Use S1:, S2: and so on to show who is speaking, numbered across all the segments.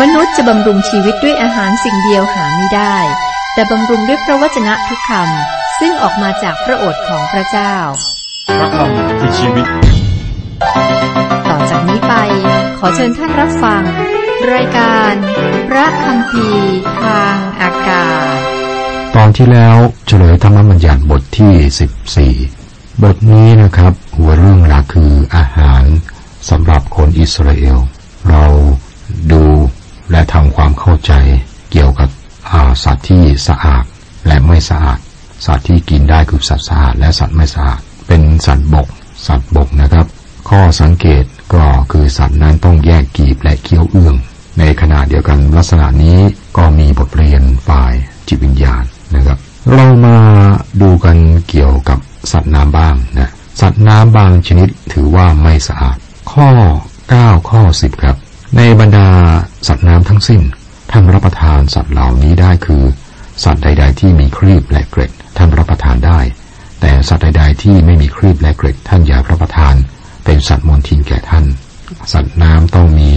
S1: มนุษย์จะบำรุงชีวิตด้วยอาหารสิ่งเดียวหาไม่ได้ แต่บำรุงด้วยพระวจนะทุกคำซึ่งออกมาจากพระโอษฐ์ของพระเจ้า
S2: พระคำคือชีวิต
S1: ต่อจากนี้ไป ขอเชิญท่านรับฟัง รายการ พระคำพีทางอากาศ
S3: ตอนที่แล้วเฉลยธรรมบัญญัติบทที่ 14 บทนี้นะครับ หัวเรื่องหลักคืออาหารสำหรับคนอิสราเอล เราดู และทำความเข้าใจเกี่ยวกับสัตว์ที่สะอาดและไม่สะอาด สัตว์ที่กินได้คือสัตว์สะอาดและสัตว์ไม่สะอาด เป็นสัตว์บก สัตว์บกนะครับ ข้อสังเกตก็คือสัตว์นั้นต้องแยกกีบและเคี้ยวเอื้อง ในขณะเดียวกันลักษณะนี้ก็มีบทเรียนฝ่ายจิตวิญญาณนะครับ เรามาดูกันเกี่ยวกับสัตว์น้ำบ้างนะสัตว์น้ำบางชนิดถือว่าไม่สะอาด ข้อ 9 ข้อ 10 ครับ ในบรรดา สัตว์น้ำทั้งสิ้น ท่านรับประทานสัตว์เหล่านี้ได้คือ สัตว์ใด ๆ ที่มีครีบและเกร็ดท่านรับประทานได้ แต่สัตว์ใด ๆ ที่ไม่มีครีบและเกร็ดท่านอย่ารับประทาน เป็นสัตว์มลทินแก่ท่าน สัตว์น้ำต้องมี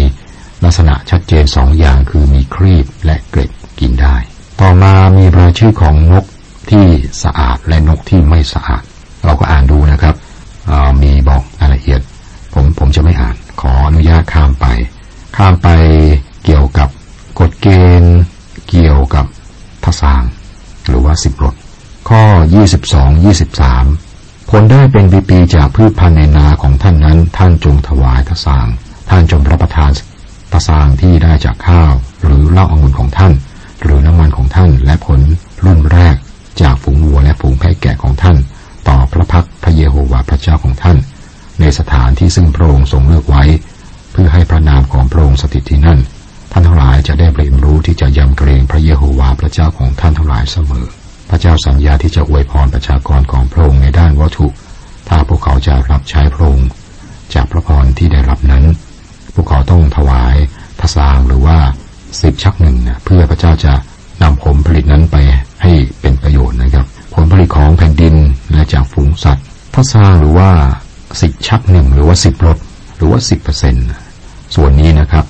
S3: ลักษณะชัดเจนสองอย่างคือมีครีบและเกร็ดกินได้ ต่อมามีรายชื่อของนกที่สะอาดและนกที่ไม่สะอาด เราก็อ่านดูนะครับมีบอกรายละเอียด ผมผมจะไม่อ่านขออนุญาตข้ามไป ข้ามไป เกี่ยวกับกฎเกณฑ์ เกี่ยวกับทศางหรือว่าสิบรถข้อ 22 23 ผลได้เป็นปีจากพืชพันธุ์ในนาของท่านนั้น ท่านจงถวายทศาง ท่านจงรับประทานทศางที่ได้จากข้าว หรือเหล้าองุ่นของท่าน หรือน้ำมันของท่านและผลรุ่นแรกจากฝูงวัวและฝูงแพะแกะของท่าน ต่อพระพักพระเยโฮวาห์พระเจ้าของท่าน ในสถานที่ซึ่งพระองค์ทรงเลือกไว้ เพื่อให้พระนามของพระองค์สถิตที่นั่น ท่านทั้งหลายจะได้เรียนรู้ที่จะยำเกรงพระเยโฮวาห์พระเจ้าของท่านทั้งหลายเสมอ พระเจ้าสัญญาที่จะอวยพรประชากรของพระองค์ในด้านวัตถุ ถ้าพวกเขาจะรับใช้พระองค์จากพระพรที่ได้รับนั้น พวกเขาต้องถวายทศางหรือว่าสิบชักหนึ่งนะเพื่อพระเจ้าจะนำผลผลิตนั้นไปให้เป็นประโยชน์นะครับ ผลผลิตของแผ่นดินและจากฝูงสัตว์ทศางหรือว่าสิบชักหนึ่งหรือว่าสิบรถหรือว่าสิบเปอร์เซ็นต์ส่วนนี้นะครับ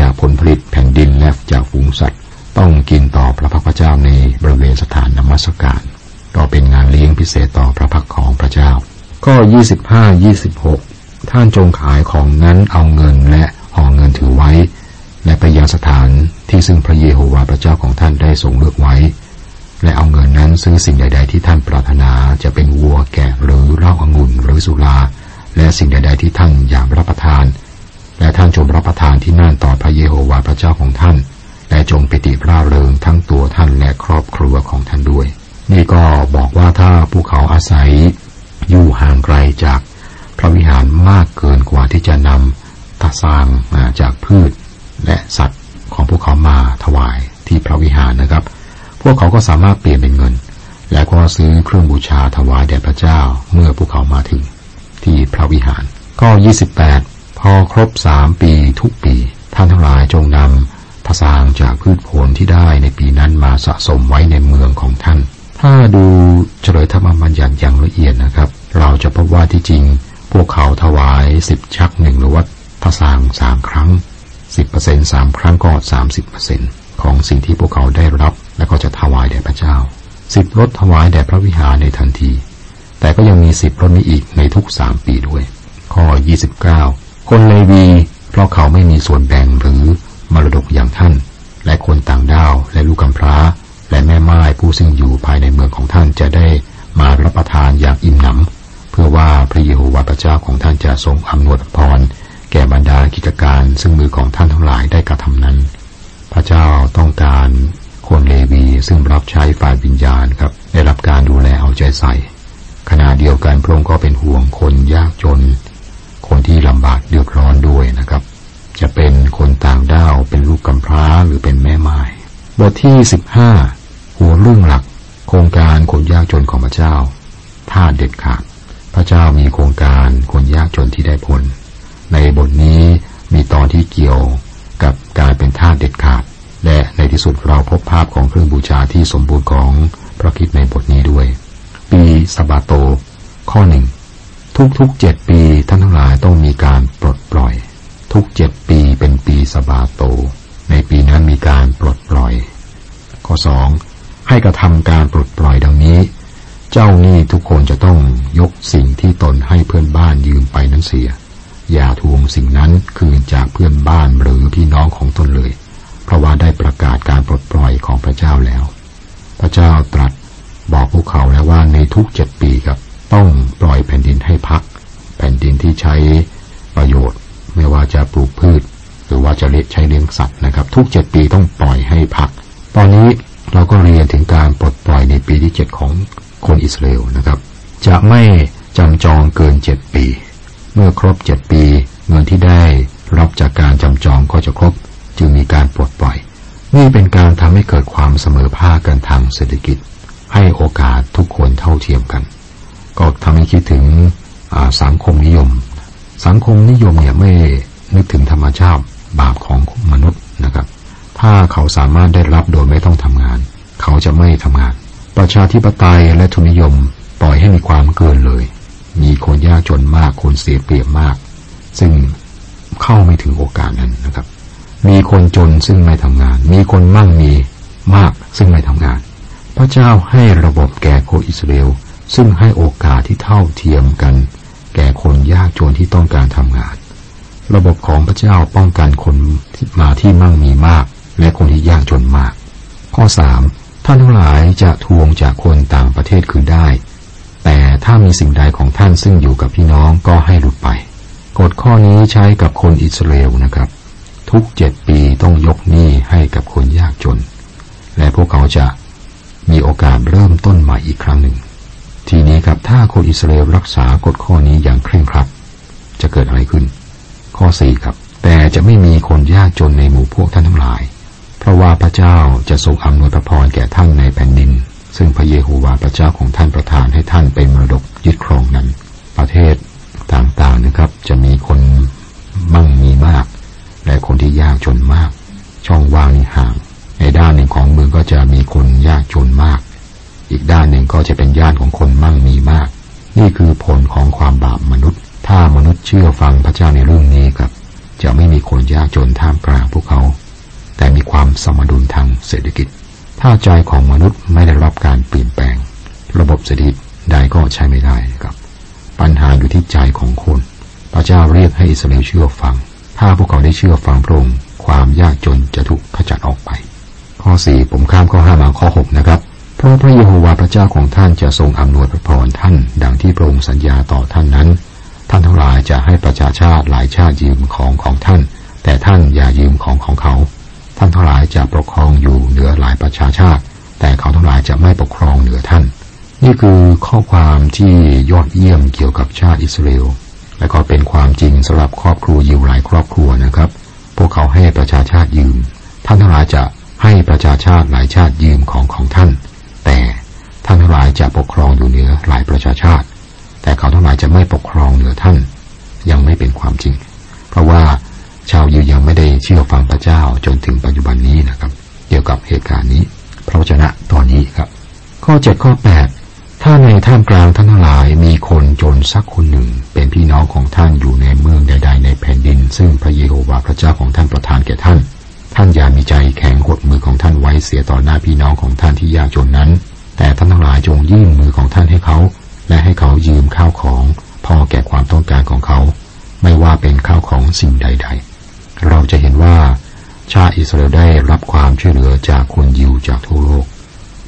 S3: จากผลผลิตแผ่นดินและจากฝูงสัตว์ ต้องกินต่อพระพักพระเจ้าในบริเวณสถานนมัสการ ก็เป็นงานเลี้ยงพิเศษต่อพระพักของพระเจ้า ก็ยี่สิบห้ายี่สิบหกท่านจงขายของนั้นเอาเงินและห่อเงินถือไว้ และไปยังสถานที่ซึ่งพระเยโฮวาห์พระเจ้าของท่านได้ทรงเลือกไว้ และเอาเงินนั้นซื้อสิ่งใด ๆ ที่ท่านปรารถนาจะเป็นวัวแกะหรือเหล้าองุ่นหรือสุราและสิ่งใด ๆ ที่ท่านอยากรับประทาน และท่านจงรับประทานที่นั่นต่อพระเยโฮวาห์พระเจ้าของท่าน และจงปิติร่าเริงทั้งตัวท่านและครอบครัวของท่านด้วย นี่ก็บอกว่าถ้าภูเขาอาศัย อยู่ห่างไกลจากพระวิหารมากเกินกว่าที่จะนำตาสางาจากพืช และสัตว์ของพวกเขามาถวายที่พระวิหารนะครับ พวกเขาก็สามารถเปลี่ยนเป็นเงิน และก็ซื้อเครื่องบูชาถวายแด่พระเจ้าเมื่อพวกเขามาถึงที่พระวิหาร ก็ 28 อครบสามปีทุกปี ท่านทั้งหลายจงนำทสางจากพืชผลที่ได้ในปีนั้นมาสะสมไว้ในเมืองของท่าน ถ้าดูเฉลยธรรมบัญญัติอย่างละเอียดนะครับ เราจะพบว่าที่จริง พวกเขาถวายสิบชักหนึ่งหรือว่าทสางสามครั้งสิบเปอร์เซ็นสามครั้งก็สามสิบเปอร์เซ็นของสิ่งที่พวกเขาได้รับ และก็จะถวายแด่พระเจ้าสิบรถถวายแด่พระวิหารในทันที แต่ก็ยังมีสิบรถนี้อีกในทุกสามปีด้วย ข้อ 29 คนเลวี เพราะเขาไม่มีส่วนแบ่งหรือมรดกอย่างท่าน และคนต่างด้าวและลูกกำพร้า และแม่ไม้ผู้ซึ่งอยู่ภายในเมืองของท่านจะได้มารับประทานอย่างอิ่มหนำ เพื่อว่าพระเยโฮวาห์พระเจ้าของท่านจะทรงอำนวยพร แก่บรรดากิจการซึ่งมือของท่านทั้งหลายได้กระทำนั้น พระเจ้าต้องการคนเลวีซึ่งรับใช้ฝ่ายวิญญาณครับ ได้รับการดูแลเอาใจใส่ ขณะเดียวกันพระองค์ก็เป็นห่วงคนยากจน คนที่ลำบากเดือดร้อนด้วยนะครับ จะเป็นคนต่างด้าวเป็นลูกกำพร้าหรือเป็นแม่ไม้บทที่สิบห้าหัวเรื่องหลัก โครงการคนยากจนของพระเจ้าท่าเด็ดขาดพระเจ้ามีโครงการคนยากจนที่ได้ผล ในบทนี้มีตอนที่เกี่ยวกับการเป็นท่าเด็ดขาด และในที่สุดเราพบภาพของเครื่องบูชาที่สมบูรณ์ของพระคิดในบทนี้ด้วย ปีสบาโต ข้อหนึ่ง ทุกๆเจ็ดปีท่านทั้งหลายต้องมีการปลดปล่อย ทุกเจ็ดปีเป็นปีสบาโต ในปีนั้นมีการปลดปล่อย ข้อสองให้กระทำการปลดปล่อยดังนี้ เจ้าหนี้ทุกคนจะต้องยกสิ่งที่ตนให้เพื่อนบ้านยืมไปนั้นเสีย อย่าทวงสิ่งนั้นคืนจากเพื่อนบ้านหรือพี่น้องของตนเลย เพราะว่าได้ประกาศการปลดปล่อยของพระเจ้าแล้ว พระเจ้าตรัสบอกพวกเขาแล้วว่าในทุกเจ็ดปีครับ ต้องปล่อยแผ่นดินให้พัก แผ่นดินที่ใช้ประโยชน์ ไม่ว่าจะปลูกพืช หรือว่าจะเลี้ยใช้เลี้ยงสัตว์นะครับ ทุกเจ็ดปีต้องปล่อยให้พัก ตอนนี้เราก็เรียนถึงการปลดปล่อยในปีที่เจ็ดของคนอิสราเอลนะครับ จะไม่จำจองเกินเจ็ดปี เมื่อครบเจ็ดปี เงินที่ได้รับจากการจำจองก็จะครบ จึงมีการปลดปล่อย นี่เป็นการทำให้เกิดความเสมอภาคกันทางเศรษฐกิจ ให้โอกาสทุกคนเท่าเทียมกัน ก็ทำให้คิดถึงสังคมนิยม สังคมนิยมเนี่ยไม่นึกถึงธรรมชาติบาปของมนุษย์นะครับ ถ้าเขาสามารถได้รับโดยไม่ต้องทำงาน เขาจะไม่ทำงาน ประชาธิปไตยและทุนนิยมปล่อยให้มีความเกินเลย มีคนยากจนมากคนเสียเปรียบมาก ซึ่งเข้าไม่ถึงโอกาสนั้นนะครับ มีคนจนซึ่งไม่ทำงาน มีคนมั่งมีมากซึ่งไม่ทำงาน พระเจ้าให้ระบบแก่คอิสราเอล ซึ่งให้โอกาสที่เท่าเทียมกัน แก่คนยากจนที่ต้องการทำงาน ระบบของพระเจ้าป้องกันคนมาที่มั่งมีมาก และคนที่ยากจนมาก ข้อสามท่านทั้งหลายจะทวงจากคนต่างประเทศคืนได้ แต่ถ้ามีสิ่งใดของท่านซึ่งอยู่กับพี่น้องก็ให้หลุดไป กฎข้อนี้ใช้กับคนอิสราเอลนะครับ ทุกเจ็ดปีต้องยกหนี้ให้กับคนยากจน และพวกเขาจะมีโอกาสเริ่มต้นใหม่อีกครั้งหนึ่ง ทีนี้ครับถ้าคนอิสราเอลรักษากฎข้อนี้อย่างเคร่งครัดจะเกิดอะไรขึ้น ข้อสี่ครับ แต่จะไม่มีคนยากจนในหมู่พวกท่านทั้งหลาย เพราะว่าพระเจ้าจะทรงอำนวยพระพรแก่ท่านในแผ่นดิน ซึ่งพระเยโฮวาห์พระเจ้าของท่านประทานให้ท่านเป็นมรดกยึดครองนั้น ประเทศต่างๆนะครับ จะมีคนมั่งมีมาก และคนที่ยากจนมาก ช่องว่างนี่ห่าง ในด้านหนึ่งของเมืองก็จะมีคนยากจนมาก อีกด้านหนึ่งก็จะเป็นย่านของคนมั่งมีมาก นี่คือผลของความบาปมนุษย์ ถ้ามนุษย์เชื่อฟังพระเจ้าในเรื่องนี้ครับ จะไม่มีคนยากจนท่ามกลางพวกเขา แต่มีความสมดุลทางเศรษฐกิจ ถ้าใจของมนุษย์ไม่ได้รับการเปลี่ยนแปลง ระบบเศรษฐกิจใดก็ใช้ไม่ได้ครับ ปัญหาอยู่ที่ใจของคน พระเจ้าเรียกให้อิสราเอลเชื่อฟัง ถ้าพวกเขาได้เชื่อฟังพระองค์ความยากจนจะถูกขจัดออกไป ข้อสี่ผมข้ามข้อห้ามาข้อหกนะครับ ราะพระเยโฮวาห์พระเจ้าของท่านจะทรงอำนวยพระพรท่าน ดังที่พระองค์สัญญาต่อท่านนั้น ท่านทั้งหลายจะให้ประชาชาติหลายชาติยืมของของท่าน แต่ท่านอย่ายืมของของเขา ท่านทั้งหลายจะปกครองอยู่เหนือหลายประชาชาติ แต่เขาทั้งหลายจะไม่ปกครองเหนือท่าน นี่คือข้อความที่ยอดเยี่ยมเกี่ยวกับชาติอิสราเอลและก็เป็นความจริงสำหรับครอบครัวอยู่หลายครอบครัวนะครับ พวกเขาให้ประชาชาติยืม ท่านทั้งหลายจะให้ประชาชาติหลายชาติยืมของของท่าน แต่ท่านทั้งหลายจะปกครองอยู่เหนือหลายประชาชาติ แต่เขาทั้งหลายจะไม่ปกครองเหนือท่าน ยังไม่เป็นความจริง เพราะว่าชาวยิวยังไม่ได้เชื่อฟังพระเจ้าจนถึงปัจจุบันนี้นะครับ เกี่ยวกับเหตุการณ์นี้ พระวจนะตอนนี้ครับ ข้อเจ็ดข้อแปดถ้าในท่ามกลางท่านทั้งหลายมีคนจนสักคนหนึ่ง เป็นพี่น้องของท่านอยู่ในเมืองใด ๆ ในแผ่นดิน ซึ่งพระเยโฮวาห์พระเจ้าของท่านประทานแก่ท่าน ท่านอย่ามีใจแข็งหดมือของท่านไว้เสียต่อหน้าพี่น้องของท่านที่ยากจนนั้น แต่ท่านทั้งหลายจงยื่นมือของท่านให้เขา และให้เขายืมข้าวของพอแก่ความต้องการของเขา ไม่ว่าเป็นข้าวของสิ่งใด ๆ เราจะเห็นว่า ชาติอิสราเอลได้รับความช่วยเหลือจากคนยิวจากทั่วโลก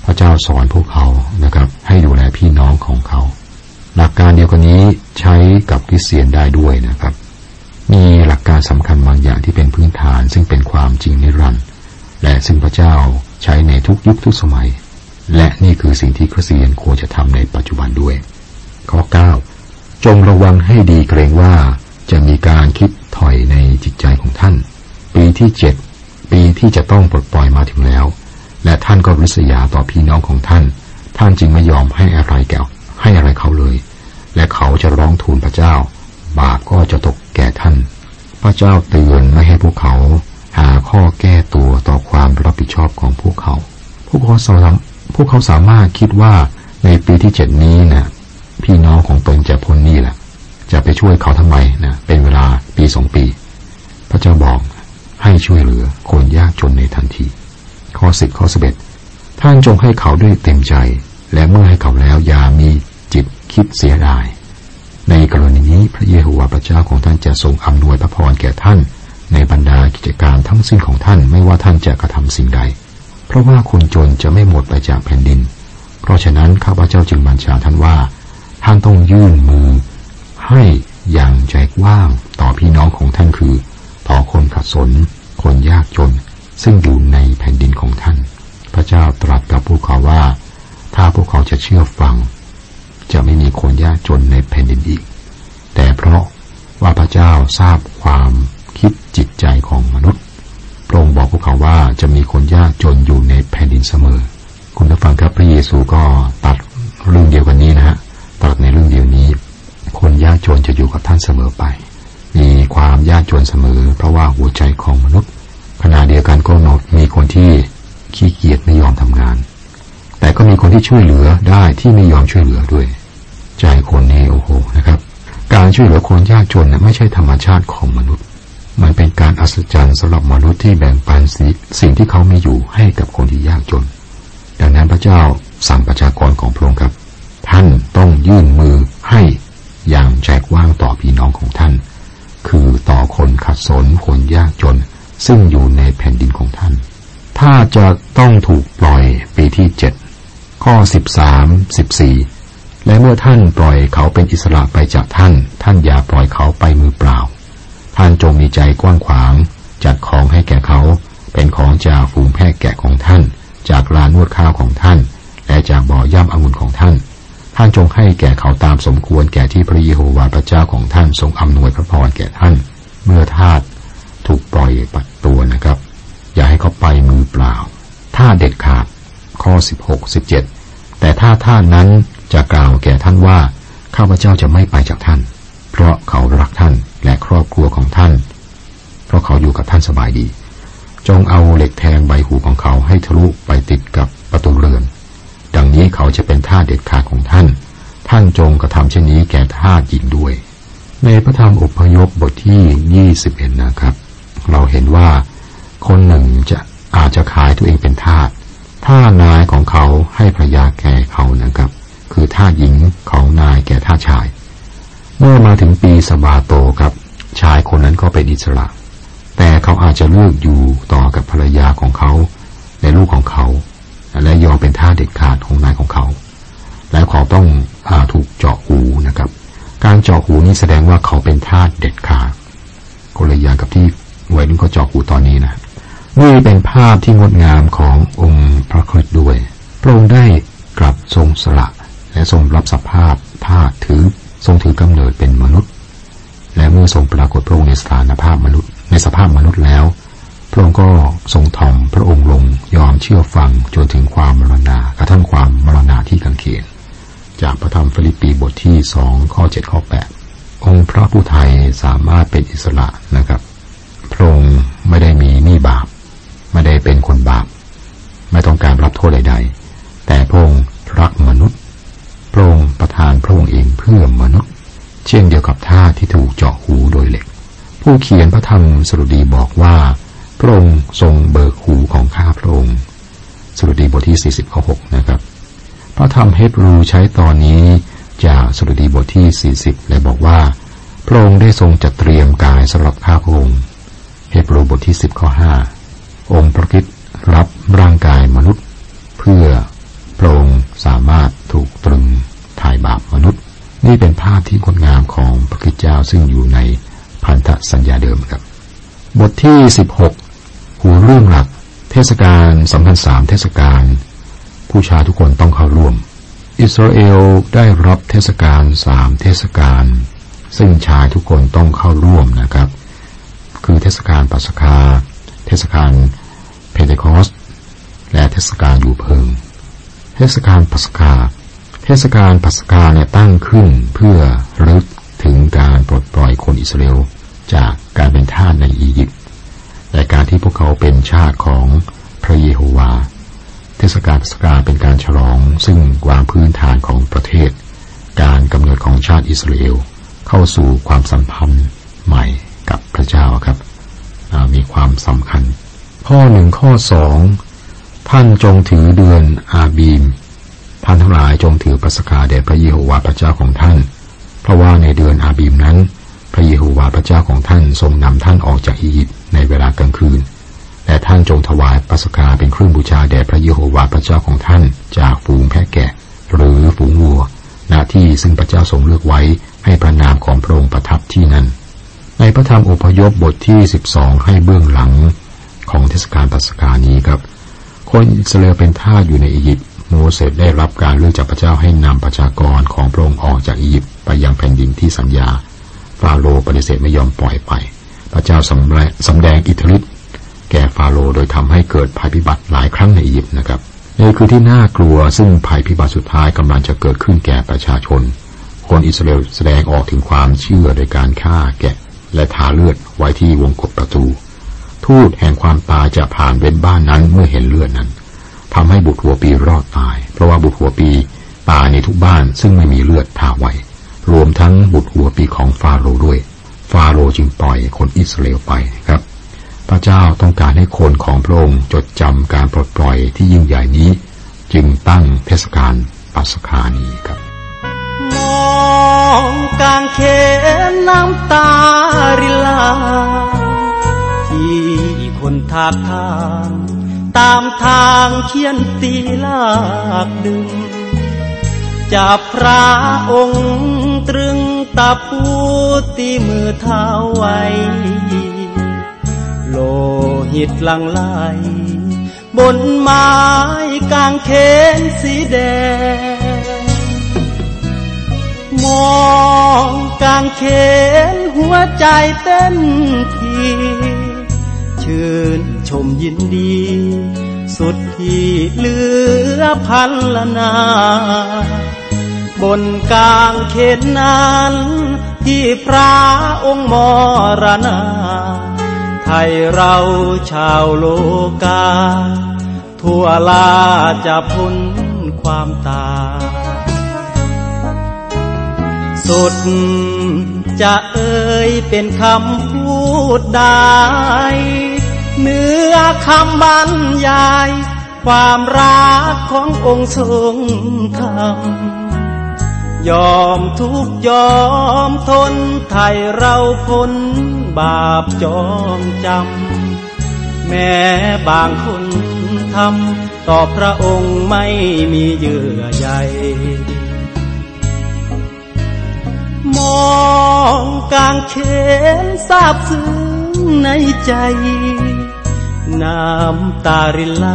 S3: พระเจ้าสอนพวกเขานะครับ ให้ดูแลพี่น้องของเขา หลักการเดียวกันนี้ใช้กับคริสเตียนได้ด้วยนะครับ มีหลักการสำคัญบางอย่างที่เป็นพื้นฐานซึ่งเป็นความจริงนิรันดร์และซึ่งพระเจ้าใช้ในทุกยุคทุกสมัย และนี่คือสิ่งที่คริสเตียนควรจะทำในปัจจุบันด้วย ข้อ 9 จงระวังให้ดีเกรงว่าจะมีการคิดถอยในจิตใจของท่าน ปีที่เจ็ดปีที่จะต้องปลดปล่อยมาถึงแล้ว และท่านก็ริษยาต่อพี่น้องของท่าน ท่านจึงไม่ยอมให้อะไรแก่ให้อะไรเขาเลย และเขาจะร้องทูลพระเจ้า บาปก็จะตก แก่ท่าน พระเจ้าเตือนไม่ให้พวกเขา หาข้อแก้ตัวต่อความรับผิดชอบของพวกเขา พวกเขาสามารถพวกเขาสามารถคิดว่าในปีที่เจ็ดนี้นะพี่น้องของตนจะพ้นนี้แหละ จะไปช่วยเขาทำไมนะเป็นเวลาปีสองปี พระเจ้าบอกให้ช่วยเหลือคนยากจนในทันที ข้อสิบข้อสิบเอ็ดท่านจงให้เขาด้วยเต็มใจ และเมื่อให้เขาแล้วอย่ามีจิตคิดเสียดาย ในกรณีนี้พระเยโฮวาห์พระเจ้าของท่านจะทรงอำนวยพระพรแก่ท่าน ในบรรดากิจการทั้งสิ้นของท่านไม่ว่าท่านจะกระทำสิ่งใด เพราะว่าคนจนจะไม่หมดไปจากแผ่นดิน เพราะฉะนั้นข้าพเจ้าจึงบัญชาท่านว่า ท่านต้องยื่นมือ ให้อย่างใจกว้างต่อพี่น้องของท่านคือ ต่อคนขัดสน คนยากจน ซึ่งอยู่ในแผ่นดินของท่าน พระเจ้าตรัสกับพวกเขาว่า ถ้าพวกเขาจะเชื่อฟัง จะไม่มีคนยากจนในแผ่นดินอีก แต่เพราะว่าพระเจ้าทราบความคิดจิตใจของมนุษย์พระองค์บอกพวกเขาว่าจะมีคนยากจนอยู่ในแผ่นดินเสมอ คุณผู้ฟังครับพระเยซูก็ตัดเรื่องเดียวกันนี้นะฮะตัดในเรื่องเดียวนี้ คนยากจนจะอยู่กับท่านเสมอไป มีความยากจนเสมอ เพราะว่าหัวใจของมนุษย์ขณะเดียวกันก็มีคนที่ขี้เกียจไม่ยอมทำงาน แต่ก็มีคนที่ช่วยเหลือได้ที่ไม่ยอมช่วยเหลือด้วย ใจคนนี้โอ้โหนะครับ การช่วยเหลือคนยากจนนะไม่ใช่ธรรมชาติของมนุษย์ มันเป็นการอัศจรรย์สำหรับมนุษย์ที่แบ่งปันสิ่งที่เขามีอยู่ให้กับคนที่ยากจน ดังนั้นพระเจ้าสั่งประชากรของพระองค์ครับ ท่านต้องยื่นมือให้อย่างใจกว้างต่อพี่น้องของท่าน คือต่อคนขัดสนคนยากจน ซึ่งอยู่ในแผ่นดินของท่าน ถ้าจะต้องถูกปล่อยปีที่เจ็ด ข้อสิบสามสิบสี่และเมื่อท่านปล่อยเขาเป็นอิสระไปจากท่าน ท่านอย่าปล่อยเขาไปมือเปล่า ท่านจงมีใจกว้างขวาง จัดของให้แก่เขา เป็นของจากฝูงแพะแกะของท่าน จากลานนวดข้าวของท่าน และจากบ่อย่ำองุ่นของท่าน ท่านจงให้แก่เขาตามสมควรแก่ที่พระเยโฮวาห์พระเจ้าของท่านทรงอำนวยพระพรแก่ท่าน เมื่อทาสถูกปล่อยปัดตัวนะครับ อย่าให้เขาไปมือเปล่า ถ้าเด็ดขาด ข้อ 16 17 แต่ถ้าท่านนั้นจะกล่าวแก่ท่านว่า ข้าพเจ้าจะไม่ไปจากท่าน เพราะเขารักท่านและครอบครัวของท่าน เพราะเขาอยู่กับท่านสบายดี จงเอาเหล็กแทงใบหูของเขาให้ทะลุไปติดกับประตูเรือน ดังนี้เขาจะเป็นท่าเด็ดขาดของท่าน ท่านจงกระทำเช่นนี้แก่ท่าหญิงด้วย ในพระธรรมอพยพบทที่ 21 นะครับ เราเห็นว่าคนหนึ่งจะอาจจะขายตัวเองเป็นทาส ถ้านายของเขาให้ภรยาแก่เขานะครับ คือท่าหญิงของนายแก่ท่าชาย เมื่อมาถึงปีสบาโตครับ ชายคนนั้นก็เป็นอิสระ แต่เขาอาจจะเลือกอยู่ต่อกับภรรยาของเขาและลูกของเขา และยอมเป็นท่าเด็ดขาดของนายของเขา และเขาต้องอาถูกเจาะหูนะครับ การเจาะหูนี้แสดงว่าเขาเป็นท่าเด็ดขาดก็เลยอย่างกับที่วัยรุ่นเขาเจาะหูตอนนี้นะ นี่เป็นภาพที่งดงามขององค์พระคริสต์ด้วย พระองค์ได้กลับทรงสละและทรงรับสภาพธาตุถือทรงถือกำเนิดเป็นมนุษย์ และเมื่อทรงปรากฏพระองค์ในสถานภาพมนุษย์ ในสภาพมนุษย์แล้ว พระองค์ก็ทรงทอมพระองค์ลงยอมเชื่อฟังจนถึงความมรณากระทั่งความมรณาที่กังเขนจากพระธรรมฟิลิปปีบทที่สองข้อเจ็ดข้อแปดองค์พระผู้ไทยสามารถเป็นอิสระนะครับพระองค์ไม่ได้มีหนี้บาป ไม่ได้เป็นคนบาป ไม่ต้องการรับโทษใด ๆ แต่พระองค์รักมนุษย์พระองค์ประทานพระองค์เองเพื่อมนุษย์ เช่นเดียวกับท่าที่ถูกเจาะหูโดยเหล็ก ผู้เขียนพระธรรมสรุดีบอกว่า พระองค์ทรงเบิกหูของข้าพระองค์สรุดีบทที่ 40ข้อ6นะครับ พระธรรมเฮบรูใช้ตอนนี้จากสรุดีบทที่ 40 และบอกว่าพระองค์ได้ทรงจัดเตรียมกายสำหรับข้าพระองค์ เฮบรูบทที่ 10 ข้อ 5 องค์พระคิดรับร่างกายมนุษย์ เพื่อพระองค์สามารถถูกตรึงถ่ายบาปมนุษย์ นี่เป็นภาพที่งดงามของพระคิดเจ้าซึ่งอยู่ในพันธสัญญาเดิมครับ บทที่ 16 หัวเรื่องหลัก เทศกาลสำคัญสามเทศกาลผู้ชายทุกคนต้องเข้าร่วม อิสราเอลได้รับเทศกาลสามเทศกาลซึ่งชายทุกคนต้องเข้าร่วมนะครับ คือเทศกาลปัสกา เทศกาลเพนเทคอสและเทศกาลอยู่เพิง เทศกาลปัสกา เทศกาลปัสกาเนี่ยตั้งขึ้นเพื่อระลึกถึงการปลดปล่อยคนอิสราเอลจากการเป็นทาสในอียิปต์และการที่พวกเขาเป็นชาติของพระเยโฮวา เทศกาลปัสกาเป็นการฉลองซึ่งวางพื้นฐานของประเทศ การกำเนิดของชาติอิสราเอลเข้าสู่ความสัมพันธ์ใหม่กับพระเจ้าครับ มีความสำคัญ ข้อหนึ่งข้อสองท่านจงถือเดือนอาบีม ท่านทั้งหลายจงถือปัสกาแด่พระเยโฮวาห์พระเจ้าของท่าน เพราะว่าในเดือนอาบีมนั้น พระเยโฮวาห์พระเจ้าของท่านทรงนำท่านออกจากอียิปต์ในเวลากลางคืน และท่านจงถวายปัสกาเป็นเครื่องบูชาแด่พระเยโฮวาห์พระเจ้าของท่าน จากฝูงแพะแกะ หรือฝูงวัว หน้าที่ซึ่งพระเจ้าทรงเลือกไว้ให้พระนามของพระองค์ประทับที่นั้น ในพระธรรมอพยพบทที่ 12 ให้เบื้องหลังของเทศกาลปัสกานี้ครับ คนอิสราเอลเป็นทาสอยู่ในอียิปต์โมเสสได้รับการเลือกจากพระเจ้าให้นำประชากรของพระองค์ออกจากอียิปต์ไปยังแผ่นดินที่สัญญา ฟาโรห์ปฏิเสธไม่ยอมปล่อยไป พระเจ้าสำแดงอิทธิฤทธิ์แก่ฟาโรห์โดยทำให้เกิดภัยพิบัติหลายครั้งในอียิปต์นะครับนี่คือที่น่ากลัวซึ่งภัยพิบัติสุดท้ายกำลังจะเกิดขึ้นแก่ประชาชน คนอิสราเอลแสดงออกถึงความเชื่อโดยการฆ่าแกะ และทาเลือดไว้ที่วงกบประตู ทูตแห่งความตายจะผ่านเว้นบ้านนั้นเมื่อเห็นเลือดนั้นทำให้บุตรหัวปีรอดตาย เพราะว่าบุตรหัวปีตายในทุกบ้านซึ่งไม่มีเลือดทาไว้ รวมทั้งบุตรหัวปีของฟาโรห์ด้วย ฟาโรห์จึงปล่อยคนอิสราเอลไปครับ พระเจ้าต้องการให้คนของพระองค์จดจำการปลดปล่อยที่ยิ่งใหญ่นี้ จึงตั้งเทศกาลปัสกานี้ครับ
S4: มองกางเขนน้ำตา ริลา ที่คนทากทาง ตามทางเขียนตีลากดึง จับพระองค์ตรึงตาปูตีมือเท้าไว้โลหิตลังไหลบนไม้กางเขนสีแดง มองกางเขนหัวใจเต้นทีชื่นชมยินดี สุดที่เหลือพันละนา บนกลางเขนนั้น ที่พระองค์มรณา ไทยเราชาวโลกา ทั่วลาจะพ้นความตาย สุด จะเอ่ยเป็นคำพูดได้เนื้อคำบรรยาย ความรักขององค์ทรงธรรมยอมทุกยอมทนไทยเราพ้นบาปจองจำ แม้บางคนทำต่อพระองค์ไม่มีเยื่อใย องกางเขนทราบซึ้งในใจ น้ำตารินไหล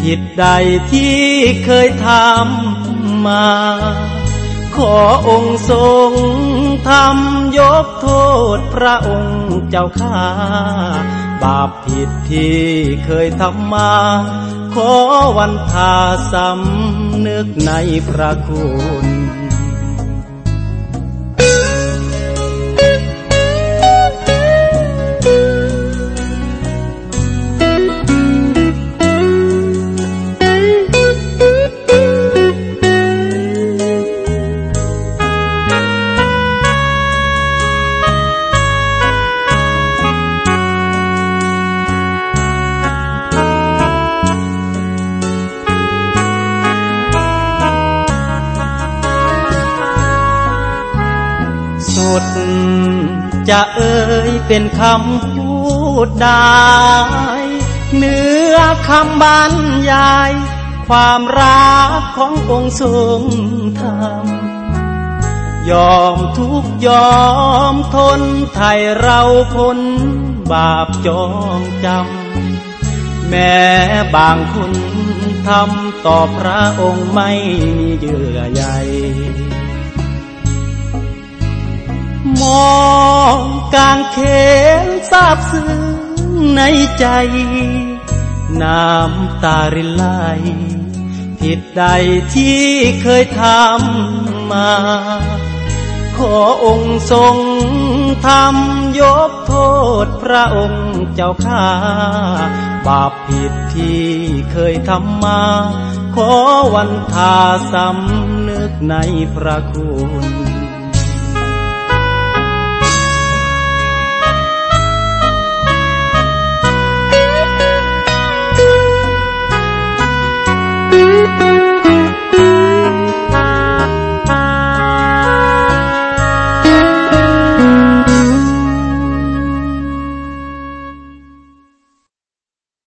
S4: ผิดใดที่เคยทำมา ขอองค์ทรงทำยกโทษพระองค์เจ้าข้าบาปผิดที่เคยทำมา ขอวันทาสำนึกในพระคุณ จะเอ่ยเป็นคำพูดได้เนื้อคำบรรยาย ความรักขององค์ทรงธรรมยอมทุกยอมทนไทยเราพ้นบาปจองจำ แม้บางคนทำต่อพระองค์ไม่มีเยื่อใย มองกางเขนทราบซึ้งในใจ น้ำตารินไหลผิดใดที่เคยทำมา ขอองค์ทรงทำยกโทษพระองค์เจ้าข้า บาปผิดที่เคยทำมา ขอวันทาสำนึกในพระคุณ